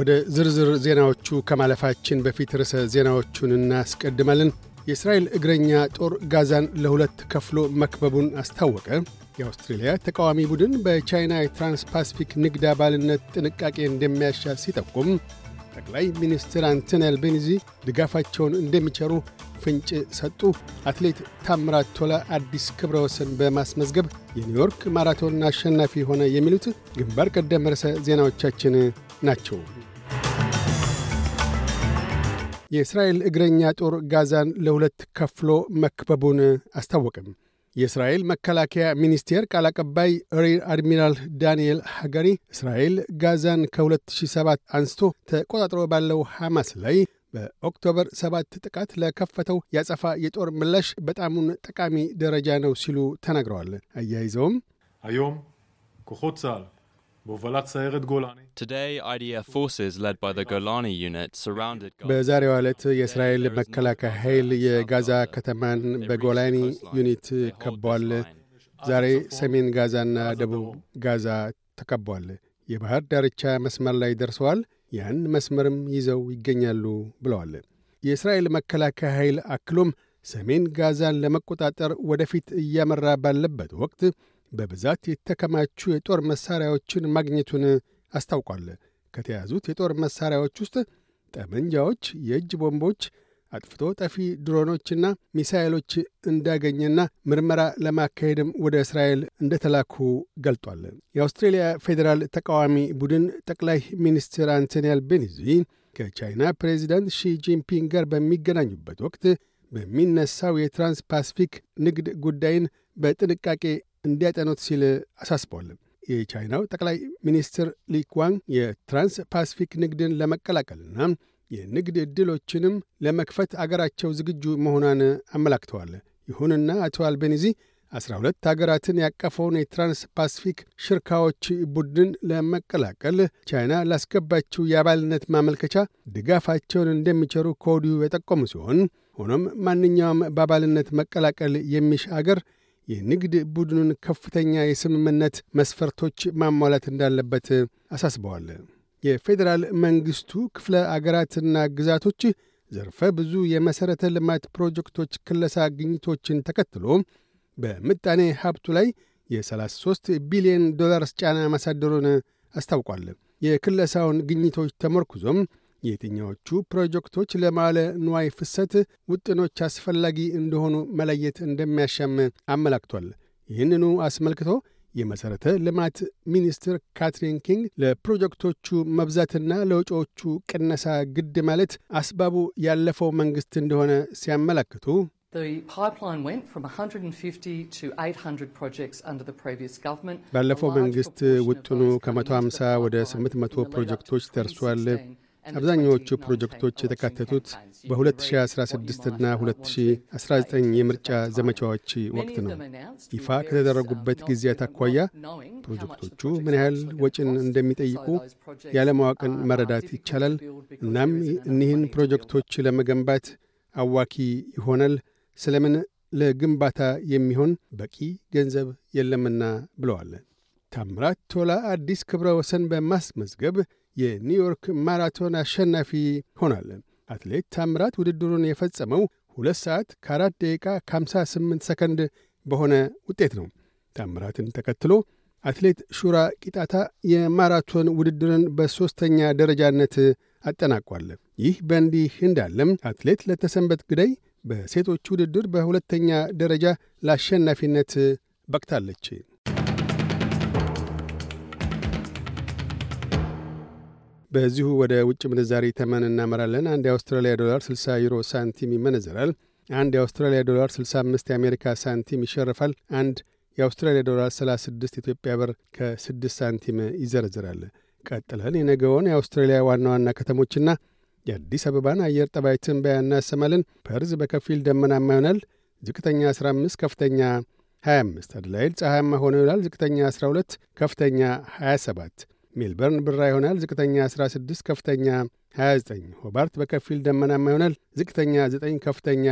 ወደ ዝርዝር ዜናዎቹ ከማለፋችን በፊት ርዕሰ ዜናዎቹን እናስቀድማለን። የእስራኤል እግረኛ ጦር ጋዛን ለሁለት ከፍሎ መክበቡን አስታወቀ። የአውስትሬልያ ተቃዋሚ ቡድን በቻይና የትራንስፓስፊክ ንግድ አባልነት ጥንቃቄ እንደሚያሻ ሲጠቁም ጠቅላይ ሚኒስትር አንቶኒ አልቤኒዚ ድጋፋቸውን እንደሚቸሩ ፍንጭ ሰጡ። አትሌት ታምራት ቶላ አዲስ ክብረ ወሰን በማስመዝገብ የኒውዮርክ ማራቶን አሸናፊ ሆነ። የሚሉት ግንባር ቀደም ርዕሰ ዜናዎቻችን ናቸው። የእስራኤል እግረኛ ጦር ጋዛን ለሁለት ከፍሎ መክበቡን አስታወቀ። የእስራኤል መከላከያ ሚኒስቴር ቃል አቀባይ Rear Admiral ዳንኤል ሀገሪ እስራኤል ጋዛን ከ2007 አንስቶ ተቆጣጥሮ ባለው ሐማስ ላይ በኦክቶበር 7 ጥቃት ለከፈተው ያጸፋ የጦር ምላሽ በጣሙን ጠቃሚ ደረጃ ነው ሲሉ ተናግረዋል። አያይዘውም አዮም ኩሑት በዛሬው ዕለት የእስራኤል መከላከያ ኃይል የጋዛ ከተማን በጎላኒ unit ከቧል። ዛሬ ሰሜን ጋዛና ደቡብ ጋዛ ተከቧል። የባህር ዳርቻ መስመር ላይ ደርሰዋል። ያን መስመርም ይዘው ይገኛሉ ብለዋል። የእስራኤል መከላከያ ኃይል አክሎም ሰሜን ጋዛን ለመቆጣጠር ወደፊት እያመራ ባለበት ወቅት በብዛት የተከማቹ የጦር መሣሪያዎችን ማግኘቱን አስታውቋል። ከተያዙት የጦር መሣሪያዎች ውስጥ ጠመንጃዎች፣ የእጅ ቦምቦች፣ አጥፍቶ ጠፊ ድሮኖችና ሚሳይሎች እንዳገኘና ምርመራ ለማካሄድም ወደ እስራኤል እንደተላኩ ገልጧል። የአውስትሬልያ ፌዴራል ተቃዋሚ ቡድን ጠቅላይ ሚኒስትር አንቶኒ አልቤኒዚ ከቻይና ፕሬዚዳንት ሺ ጂንፒንግ ጋር በሚገናኙበት ወቅት በሚነሳው የትራንስ ፓስፊክ ንግድ ጉዳይን በጥንቃቄ እንዲያጠኑት ሲል አሳስቧል። የቻይናው ጠቅላይ ሚኒስትር ሊ ኪያንግ የትራንስ ፓስፊክ ንግድን ለመቀላቀልና የንግድ ዕድሎችንም ለመክፈት አገራቸው ዝግጁ መሆኗን አመላክተዋል። ይሁንና አቶ አልቤኒዚ አስራ ሁለት አገራትን ያቀፈውን የትራንስ ፓስፊክ ሽርካዎች ቡድን ለመቀላቀል ቻይና ላስገባችው የአባልነት ማመልከቻ ድጋፋቸውን እንደሚቸሩ ከወዲሁ የጠቆሙ ሲሆን ሆኖም ማንኛውም በአባልነት መቀላቀል የሚሻ አገር የንግድ ቡድኑን ከፍተኛ የስምምነት መስፈርቶች ማሟላት እንዳለበት አሳስበዋል። የፌዴራል መንግሥቱ ክፍለ አገራትና ግዛቶች ዘርፈ ብዙ የመሠረተ ልማት ፕሮጀክቶች ክለሳ ግኝቶችን ተከትሎ በምጣኔ ሀብቱ ላይ የ33 ቢሊዮን ዶላርስ ጫና ማሳደሩን አስታውቋል። የክለሳውን ግኝቶች ተመርኩዞም የትኛዎቹ ፕሮጀክቶች ለመዋዕለ ንዋይ ፍሰት ውጥኖች አስፈላጊ እንደሆኑ መለየት እንደሚያሻም አመላክቷል። ይህንኑ አስመልክቶ የመሠረተ ልማት ሚኒስትር ካትሪን ኪንግ ለፕሮጀክቶቹ መብዛትና ለወጪዎቹ ቅነሳ ግድ ማለት አስባቡ ያለፈው መንግሥት እንደሆነ ሲያመላክቱ The pipeline went from 150 to 800 projects under the previous government. ባለፈው መንግሥት ውጥኑ those ከ150 ወደ coming into the 800 pipeline in the lead up ፕሮጀክቶች ደርሷል። 2016 and the አብዛኛዎቹ 2019 ፕሮጀክቶች የተካተቱት campaigns. You can read what you በ2016ና might want to 2019 የምርጫ. ዘመቻዎች ወቅት ነው። ይፋ ከተደረጉበት um, ጊዜያት አኳያ ፕሮጀክቶቹ ምን ያህል ወጪን. እንደሚጠይቁ ያለማወቅን መረዳት ይቻላል። እናም እኒህን ፕሮጀክቶች ለመገንባት አዋኪ ይሆናል። ስለምን ለግንባታ የሚሆን በቂ ገንዘብ የለምና ብለዋል። ታምራት ቶላ አዲስ ክብረ ወሰን በማስመዝገብ የኒውዮርክ ማራቶን አሸናፊ ሆኗል። አትሌት ታምራት ውድድሩን የፈጸመው ሁለት ሰዓት ከአራት ደቂቃ ከ58 ሰከንድ በሆነ ውጤት ነው። ታምራትን ተከትሎ አትሌት ሹራ ቂጣታ የማራቶን ውድድርን በሦስተኛ ደረጃነት አጠናቋል። ይህ በእንዲህ እንዳለም አትሌት ለተሰንበት ግዳይ በሴቶች ውድድር በሁለተኛ ደረጃ ለአሸናፊነት በቅታለች። በዚሁ ወደ ውጭ ምንዛሪ ተመን እናመራለን። አንድ የአውስትራሊያ ዶላር 60 ዩሮ ሳንቲም ይመነዘራል። አንድ የአውስትራሊያ ዶላር 65 የአሜሪካ ሳንቲም ይሸርፋል። አንድ የአውስትራሊያ ዶላር 36 ኢትዮጵያ ብር ከ6 ሳንቲም ይዘረዝራል። ቀጥለን የነገውን የአውስትራሊያ ዋና ዋና ከተሞችና የአዲስ አበባን አየር ጠባይ ትንበያ እናሰማለን። ፐርዝ በከፊል ደመናማ ይሆናል። ዝቅተኛ 15፣ ከፍተኛ 25። አደላይድ ፀሐያማ ሆኖ ይውላል። ዝቅተኛ 12፣ ከፍተኛ 27። ሜልበርን ብራ ይሆናል። ዝቅተኛ 16፣ ከፍተኛ 29። ሆባርት በከፊል ደመናማ ይሆናል። ዝቅተኛ 9፣ ከፍተኛ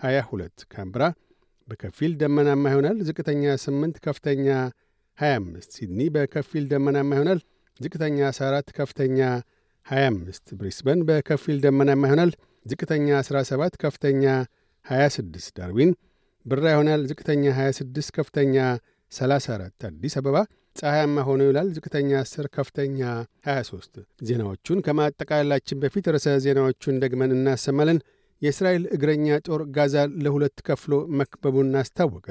22። ካምብራ በከፊል ደመናማ ይሆናል። ዝቅተኛ 8፣ ከፍተኛ 25። ሲድኒ በከፊል ደመናማ ይሆናል። ዝቅተኛ 14፣ ከፍተኛ 25፣ ብሪስበን በከፊል ደመናማ ይሆናል። ዝቅተኛ 17፣ ከፍተኛ 26። ዳርዊን ብራ ይሆናል። ዝቅተኛ 26፣ ከፍተኛ 34። አዲስ አበባ ፀሐያማ ሆኖ ይውላል። ዝቅተኛ 10፣ ከፍተኛ 23። ዜናዎቹን ከማጠቃለላችን በፊት ርዕሰ ዜናዎቹን ደግመን እናሰማለን። የእስራኤል እግረኛ ጦር ጋዛን ለሁለት ከፍሎ መክበቡን አስታወቀ።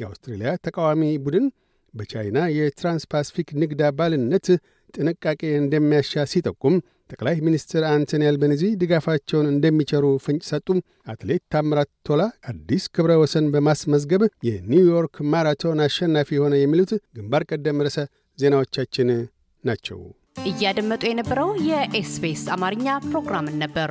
የአውስትሬልያ ተቃዋሚ ቡድን በቻይና የትራንስፓስፊክ ንግድ አባልነት ጥንቃቄ እንደሚያሻ ሲጠቁም ጠቅላይ ሚኒስትር አንቶኒ አልቤኒዚ ድጋፋቸውን እንደሚቸሩ ፍንጭ ሰጡ። አትሌት ታምራት ቶላ አዲስ ክብረ ወሰን በማስመዝገብ የኒውዮርክ ማራቶን አሸናፊ የሆነ የሚሉት ግንባር ቀደም ርዕሰ ዜናዎቻችን ናቸው። እያደመጡ የነበረው የ SBS አማርኛ ፕሮግራምን ነበር።